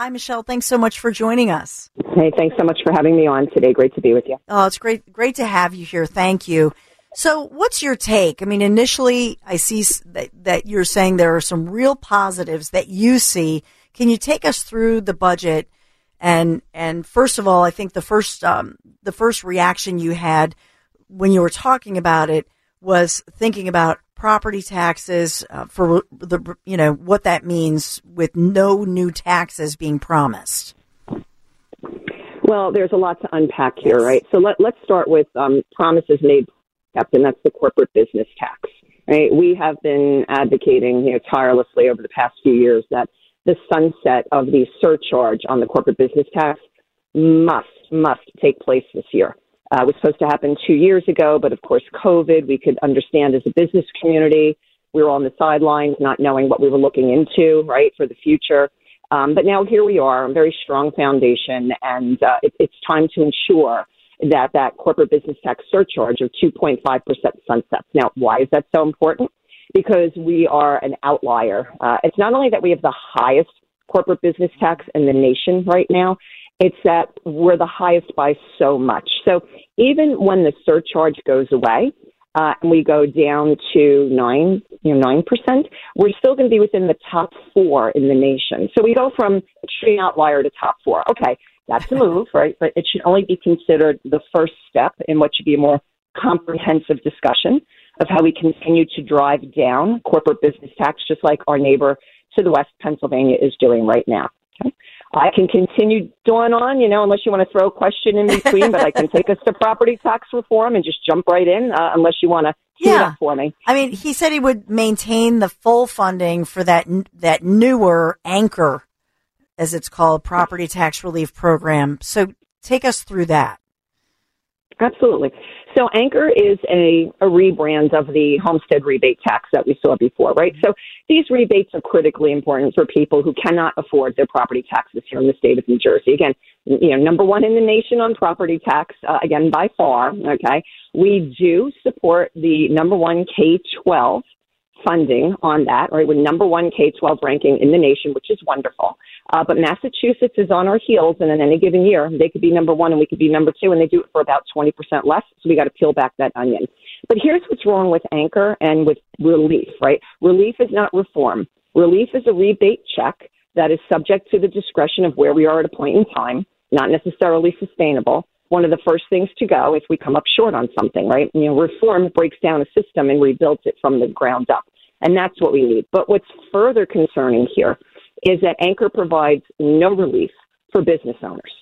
Hi, Michele. Thanks so much for joining us. Hey, thanks so much for having me on today. Great to be with you. Oh, it's great, great to have you here. Thank you. So, what's your take? I mean, initially, I see that, that you're saying there are some real positives that you see. Can you take us through the budget? And and first of all, I think the first um, the first reaction you had when you were talking about it was thinking about property taxes uh, for the you know what that means with no new taxes being promised. Well, there's a lot to unpack here, yes. right? So let, let's start with um, promises made and that's the corporate business tax. Right? We have been advocating you know, tirelessly over the past few years that the sunset of the surcharge on the corporate business tax must must take place this year. Uh, was supposed to happen two years ago, but of course, COVID, we could understand as a business community, we were on the sidelines, not knowing what we were looking into, right, for the future. Um, but now here we are, a very strong foundation, and uh, it, it's time to ensure that that corporate business tax surcharge of 2.5% sunsets. Now, why is that so important? Because we are an outlier. Uh, it's not only that we have the highest corporate business tax in the nation right now, it's that we're the highest by so much. So even when the surcharge goes away, uh, and we go down to nine, you know, nine percent, we're still going to be within the top four in the nation. So we go from extreme outlier to top four. Okay, that's a move, right? But it should only be considered the first step in what should be a more comprehensive discussion of how we continue to drive down corporate business tax, just like our neighbor to the west, Pennsylvania, is doing right now. Okay. I can continue going on, you know, unless you want to throw a question in between, but I can take us to property tax reform and just jump right in, uh, unless you want to yeah. for me. I mean, he said he would maintain the full funding for that that newer anchor, as it's called, property tax relief program. So take us through that. Absolutely. So Anchor is a, a rebrand of the homestead rebate tax that we saw before, right? So these rebates are critically important for people who cannot afford their property taxes here in the state of New Jersey. Again, you know, number one in the nation on property tax, uh, again, by far, okay? We do support the number one K 12 funding on that, right? We're number one K 12 ranking in the nation, which is wonderful. Uh, but Massachusetts is on our heels, and in any given year, they could be number one and we could be number two, and they do it for about 20% less. So we got to peel back that onion. But here's what's wrong with Anchor and with relief, right? Relief is not reform. Relief is a rebate check that is subject to the discretion of where we are at a point in time, not necessarily sustainable. One of the first things to go if we come up short on something, right? You know, reform breaks down a system and rebuilds it from the ground up. And that's what we need. But what's further concerning here is that Anchor provides no relief for business owners.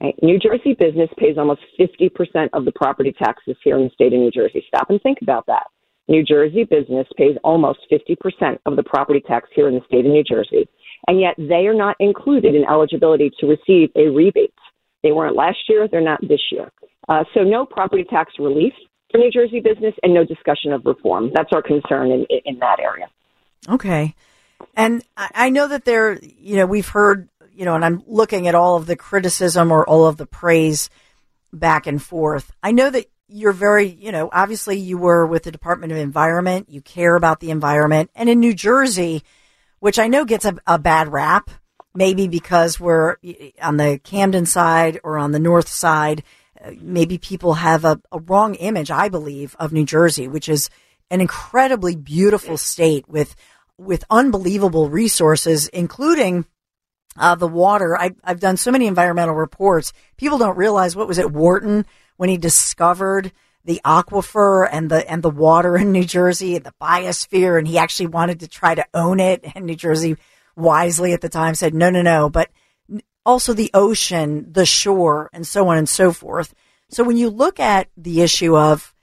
Right? New Jersey business pays almost 50% of the property taxes here in the state of New Jersey. Stop and think about that. New Jersey business pays almost 50% of the property tax here in the state of New Jersey, and yet they are not included in eligibility to receive a rebate. They weren't last year, they're not this year. Uh, so, no property tax relief for New Jersey business and no discussion of reform. That's our concern in, in that area. Okay. And I know that there, you know, we've heard, you know, and I'm looking at all of the criticism or all of the praise back and forth. I know that you're very, you know, obviously you were with the Department of Environment, you care about the environment. And in New Jersey, which I know gets a, a bad rap, maybe because we're on the Camden side or on the north side, uh, maybe people have a, a wrong image, I believe, of New Jersey, which is an incredibly beautiful state with with unbelievable resources, including uh, the water. I, I've done so many environmental reports. People don't realize what was it Wharton when he discovered the aquifer and the and the water in New Jersey, and the biosphere, and he actually wanted to try to own it. And New Jersey wisely at the time said no, no, no. But also the ocean, the shore, and so on and so forth. So when you look at the issue of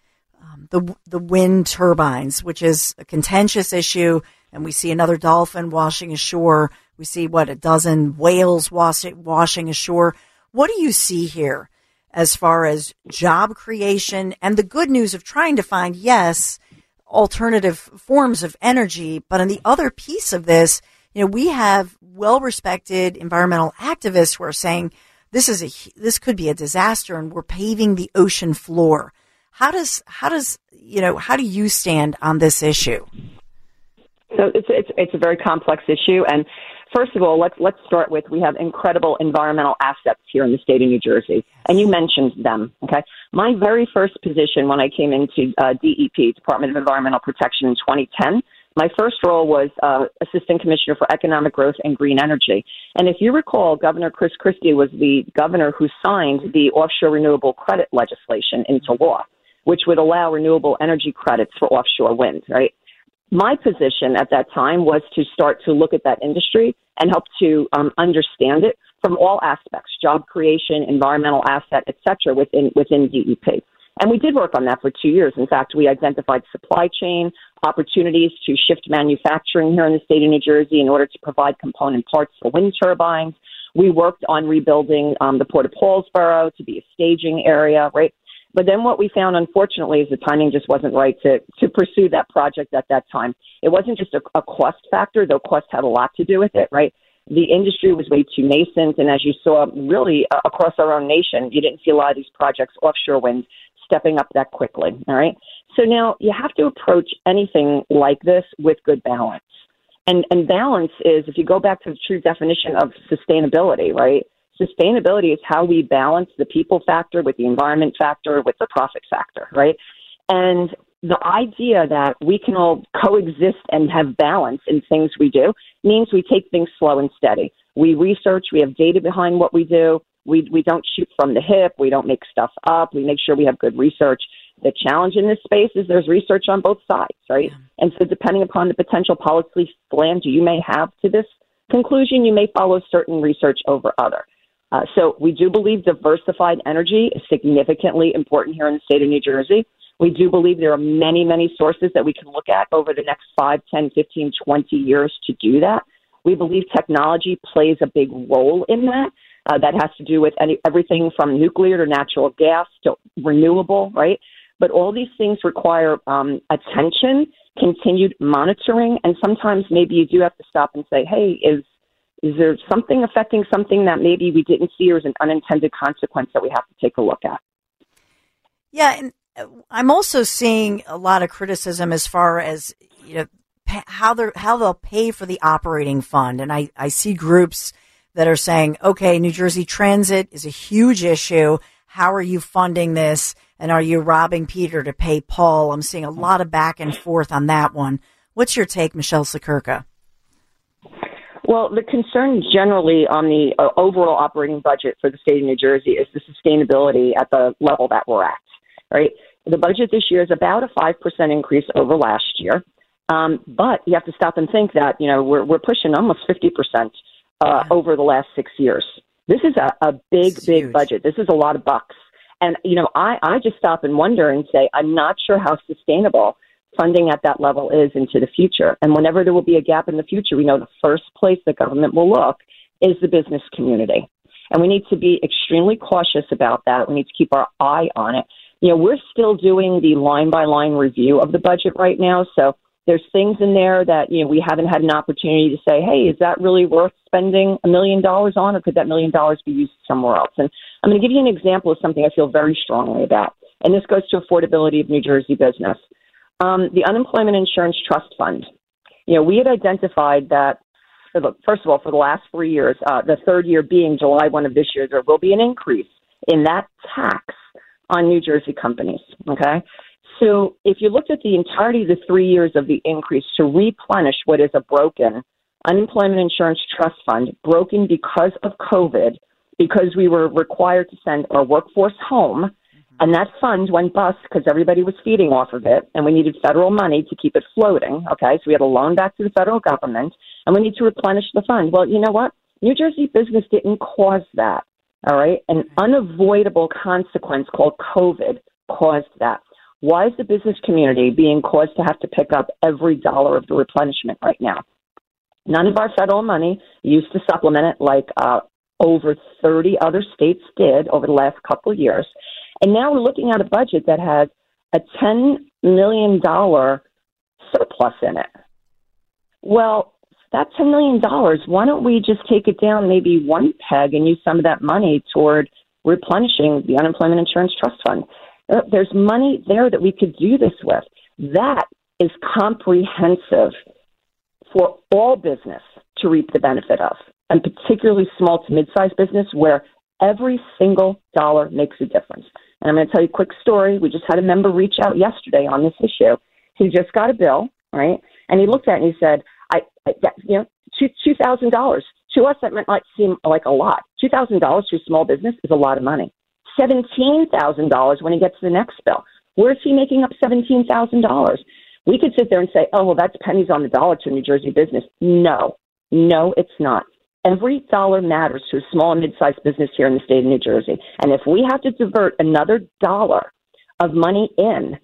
um, the the wind turbines, which is a contentious issue, and we see another dolphin washing ashore. We see what a dozen whales washing ashore. What do you see here as far as job creation and the good news of trying to find, yes, alternative forms of energy. But on the other piece of this, you know, we have well respected environmental activists who are saying this is a, this could be a disaster and we're paving the ocean floor. How does, how does, you know, how do you stand on this issue? So it's, it's, it's a very complex issue. And first of all, let's, let's start with we have incredible environmental assets here in the state of New Jersey. And you mentioned them. Okay. My very first position when I came into uh, DEP, Department of Environmental Protection in 2010, my first role was uh, Assistant Commissioner for Economic Growth and Green Energy. And if you recall, Governor Chris Christie was the governor who signed the offshore renewable credit legislation into law, which would allow renewable energy credits for offshore wind, right? My position at that time was to start to look at that industry and help to um, understand it from all aspects, job creation, environmental asset, et cetera, within, within DEP. And we did work on that for two years. In fact, we identified supply chain opportunities to shift manufacturing here in the state of New Jersey in order to provide component parts for wind turbines. We worked on rebuilding um, the Port of Paulsboro to be a staging area, right? But then what we found, unfortunately, is the timing just wasn't right to, to pursue that project at that time. It wasn't just a, a cost factor, though cost had a lot to do with it, right? The industry was way too nascent, and as you saw, really uh, across our own nation, you didn't see a lot of these projects, offshore wind, stepping up that quickly. All right. So now you have to approach anything like this with good balance. And, and balance is, if you go back to the true definition of sustainability, right? Sustainability is how we balance the people factor with the environment factor with the profit factor, right? And the idea that we can all coexist and have balance in things we do means we take things slow and steady. We research, we have data behind what we do, we we don't shoot from the hip. We don't make stuff up. We make sure we have good research. The challenge in this space is there's research on both sides, right? Yeah. And so depending upon the potential policy slant you may have to this conclusion, you may follow certain research over other. Uh, so we do believe diversified energy is significantly important here in the state of New Jersey. We do believe there are many, many sources that we can look at over the next 5, 10, 15, 20 years to do that. We believe technology plays a big role in that. Uh, that has to do with any, everything from nuclear to natural gas to renewable, right? But all these things require um, attention, continued monitoring, and sometimes maybe you do have to stop and say, hey, is is there something affecting something that maybe we didn't see or is an unintended consequence that we have to take a look at? Yeah, and uh, I'm also seeing a lot of criticism as far as you know how they how they'll pay for the operating fund, and I I see groups that are saying, okay, New Jersey Transit is a huge issue. How are you funding this? And are you robbing Peter to pay Paul? I'm seeing a lot of back and forth on that one. What's your take, Michele Siekerka? Well, the concern generally on the uh, overall operating budget for the state of New Jersey is the sustainability at the level that we're at, right? The budget this year is about a 5% increase over last year. Um, but you have to stop and think that, you know, we're, we're pushing almost 50% uh, over the last six years. This is a, a big, big budget. This is a lot of bucks. And, you know, I, I just stop and wonder and say, I'm not sure how sustainable funding at that level is into the future. And whenever there will be a gap in the future, we know the first place the government will look is the business community. And we need to be extremely cautious about that. We need to keep our eye on it. You know, we're still doing the line by line review of the budget right now. So there's things in there that you know we haven't had an opportunity to say, hey, is that really worth spending a million dollars on, or could that million dollars be used somewhere else? And I'm going to give you an example of something I feel very strongly about, and this goes to affordability of New Jersey business. Um, the Unemployment Insurance Trust Fund. You know, we had identified that. First of all, for the last three years, uh, the third year being July 1 of this year, there will be an increase in that tax on New Jersey companies. Okay. So if you looked at the entirety of the three years of the increase to replenish what is a broken unemployment insurance trust fund, broken because of COVID, because we were required to send our workforce home, mm-hmm. and that fund went bust because everybody was feeding off of it, and we needed federal money to keep it floating. Okay, so we had a loan back to the federal government, and we need to replenish the fund. Well, you know what? New Jersey business didn't cause that. All right, an unavoidable consequence called COVID caused that why is the business community being caused to have to pick up every dollar of the replenishment right now? None of our federal money used to supplement it like uh, over 30 other states did over the last couple of years. And now we're looking at a budget that has a $10 million surplus in it. Well, that $10 million, why don't we just take it down maybe one peg and use some of that money toward replenishing the Unemployment Insurance Trust Fund? Uh, there's money there that we could do this with. That is comprehensive for all business to reap the benefit of, and particularly small to mid-sized business where every single dollar makes a difference. And I'm going to tell you a quick story. We just had a member reach out yesterday on this issue. He just got a bill, right? And he looked at it and he said, I, I you know, two two thousand dollars. To us that might seem like a lot. Two thousand dollars to a small business is a lot of money. Seventeen thousand dollars when he gets the next bill. Where's he making up seventeen thousand dollars? We could sit there and say, oh, well, that's pennies on the dollar to New Jersey business. No, no, it's not. Every dollar matters to a small and mid-sized business here in the state of New Jersey. And if we have to divert another dollar of money in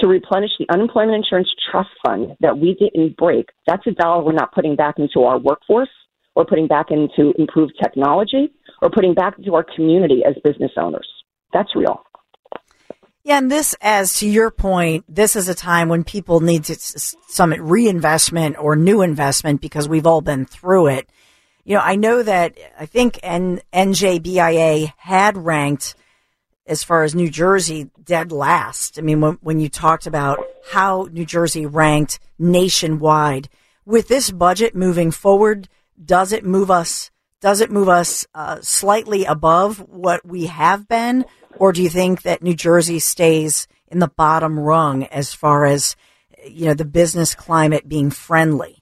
to replenish the unemployment insurance trust fund that we didn't break, that's a dollar we're not putting back into our workforce or putting back into improved technology or putting back into our community as business owners. That's real. Yeah, and this, as to your point, this is a time when people need to, some reinvestment or new investment because we've all been through it. You know, I know that I think N- NJBIA had ranked as far as New Jersey dead last. I mean, when, when you talked about how New Jersey ranked nationwide with this budget moving forward, does it move us? Does it move us uh, slightly above what we have been, or do you think that New Jersey stays in the bottom rung as far as you know the business climate being friendly?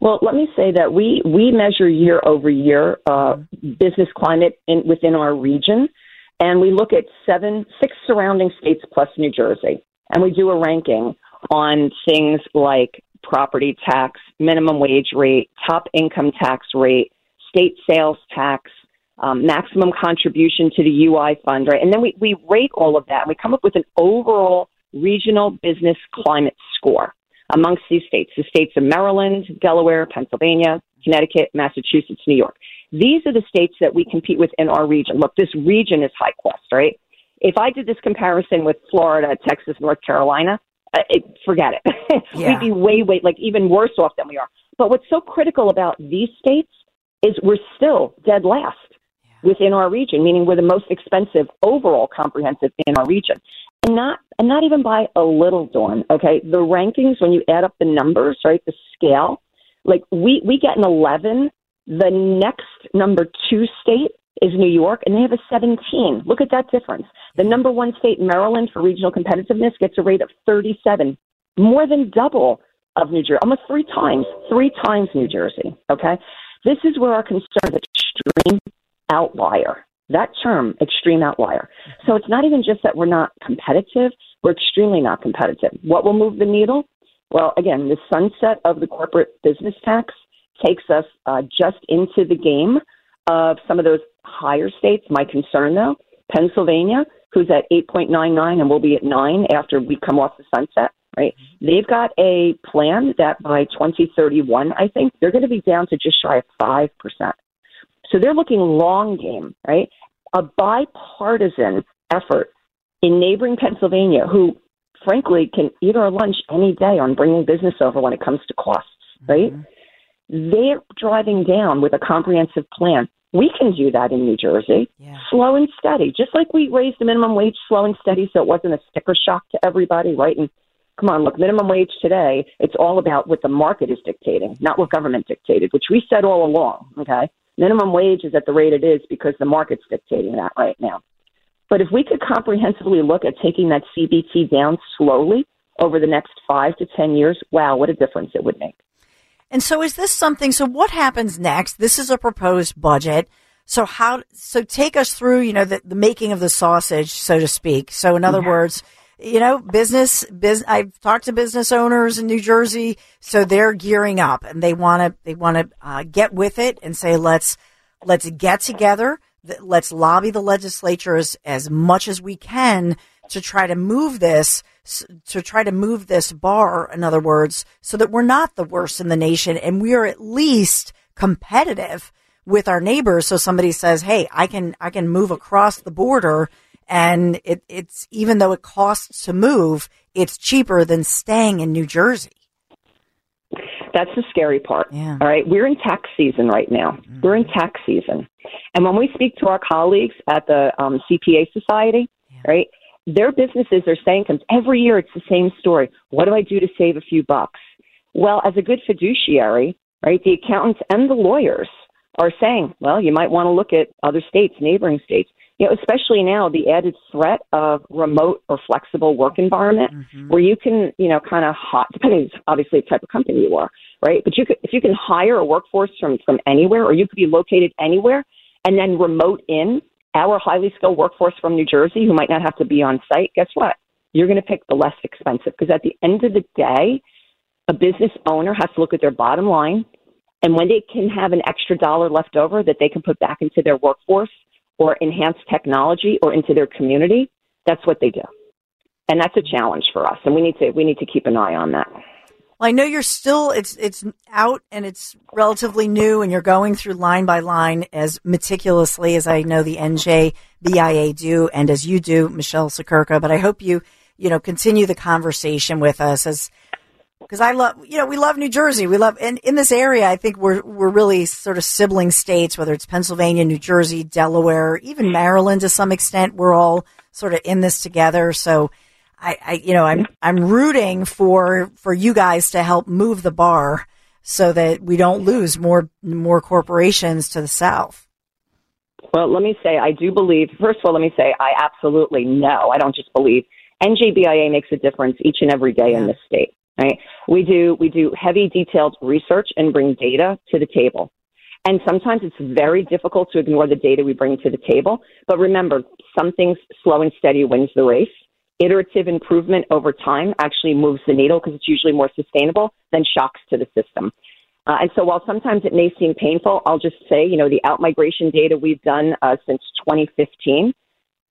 Well, let me say that we we measure year over year uh, business climate in, within our region, and we look at seven six surrounding states plus New Jersey, and we do a ranking on things like property tax, minimum wage rate, top income tax rate, state sales tax, um, maximum contribution to the UI fund, right? And then we, we rate all of that and we come up with an overall regional business climate score amongst these states, the states of Maryland, Delaware, Pennsylvania, Connecticut, Massachusetts, New York. These are the states that we compete with in our region. Look, this region is high cost, right? If I did this comparison with Florida, Texas, North Carolina, Uh, it, forget it. Yeah. We'd be way, way, like even worse off than we are. But what's so critical about these states is we're still dead last within our region, meaning we're the most expensive overall comprehensive in our region. And not and not even by a little Dawn, okay? The rankings when you add up the numbers, right, the scale, like we we get an 11, the next number 2 state is New York and they have a 17. Look at that difference. The number 1 state Maryland for regional competitiveness gets a rate of 37, more than double of New Jersey, almost 3 times, 3 times New Jersey, okay? This is where our concern is extreme outlier. That term, extreme outlier. So it's not even just that we're not competitive, we're extremely not competitive. What will move the needle? Well, again, the sunset of the corporate business tax takes us uh, just into the game of some of those higher states. My concern, though, Pennsylvania, who's at 8.99 and will be at 9 after we come off the sunset, right? They've got a plan that by 2031, I think, they're going to be down to just shy of 5%. So they're looking long game, right? A bipartisan effort in neighboring Pennsylvania, who frankly can eat our lunch any day on bringing business over when it comes to costs, right? Mm-hmm. They're driving down with a comprehensive plan. We can do that in New Jersey, yeah. slow and steady, just like we raised the minimum wage slow and steady so it wasn't a sticker shock to everybody, right? And come on, look, minimum wage today, it's all about what the market is dictating, not what government dictated, which we said all along, okay? Minimum wage is at the rate it is because the market's dictating that right now. But if we could comprehensively look at taking that CBT down slowly over the next five to 10 years, wow, what a difference it would make. And so is this something, so what happens next? This is a proposed budget. So how, so take us through, you know, the, the making of the sausage, so to speak. So in other yeah. words, you know, business, business, I've talked to business owners in New Jersey, so they're gearing up and they want to, they want to uh, get with it and say, let's, let's get together. Let's lobby the legislature as, as much as we can to try to move this to try to move this bar, in other words, so that we're not the worst in the nation and we are at least competitive with our neighbors. So somebody says, Hey, I can, I can move across the border and it, it's, even though it costs to move, it's cheaper than staying in New Jersey. That's the scary part. Yeah. All right. We're in tax season right now. Mm-hmm. We're in tax season. And when we speak to our colleagues at the um, CPA Society, yeah. right, their businesses are saying to them, every year it's the same story. What do I do to save a few bucks? Well, as a good fiduciary, right, the accountants and the lawyers are saying, well, you might want to look at other states, neighboring states. You know, especially now, the added threat of remote or flexible work environment, mm-hmm. where you can, you know, kind of hot, depending obviously the type of company you are, right? But you could, if you can hire a workforce from from anywhere, or you could be located anywhere, and then remote in our highly skilled workforce from New Jersey who might not have to be on site, guess what? You're going to pick the less expensive because at the end of the day, a business owner has to look at their bottom line. And when they can have an extra dollar left over that they can put back into their workforce or enhance technology or into their community, that's what they do. And that's a challenge for us. And we need to, we need to keep an eye on that. Well, I know you're still it's it's out and it's relatively new, and you're going through line by line as meticulously as I know the NJBIA do, and as you do, Michele Siekerka. But I hope you you know continue the conversation with us as because I love you know we love New Jersey, we love and in this area I think we're we're really sort of sibling states, whether it's Pennsylvania, New Jersey, Delaware, even Maryland to some extent. We're all sort of in this together, so I, I, you know, I'm I'm rooting for for you guys to help move the bar so that we don't lose more more corporations to the south. Well, let me say I do believe. First of all, let me say I absolutely know. I don't just believe. NJBIA makes a difference each and every day in this state. Right? We do we do heavy, detailed research and bring data to the table. And sometimes it's very difficult to ignore the data we bring to the table. But remember, some things slow and steady wins the race iterative improvement over time actually moves the needle because it's usually more sustainable than shocks to the system. Uh, and so while sometimes it may seem painful, I'll just say, you know, the outmigration data we've done uh, since 2015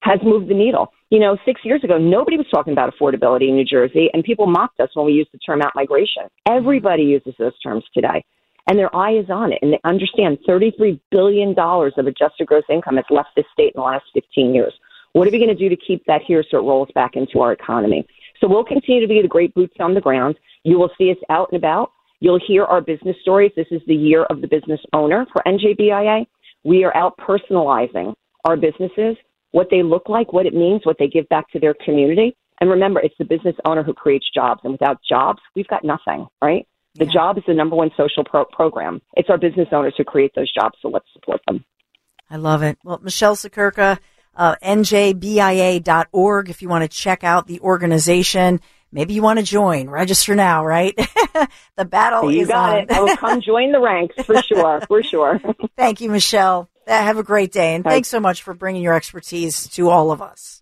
has moved the needle. You know, six years ago, nobody was talking about affordability in New Jersey, and people mocked us when we used the term outmigration. Everybody uses those terms today, and their eye is on it, and they understand $33 billion of adjusted gross income has left this state in the last 15 years. What are we going to do to keep that here so it rolls back into our economy? So we'll continue to be the great boots on the ground. You will see us out and about. You'll hear our business stories. This is the year of the business owner for NJBIA. We are out personalizing our businesses, what they look like, what it means, what they give back to their community. And remember, it's the business owner who creates jobs. And without jobs, we've got nothing, right? The yeah. job is the number one social pro- program. It's our business owners who create those jobs, so let's support them. I love it. Well, Michele Siekerka, uh, njbia.org if you want to check out the organization. Maybe you want to join. Register now, right? the battle you is got on. it. I will come join the ranks for sure. For sure. Thank you, Michele. Have a great day, and thanks so much for bringing your expertise to all of us.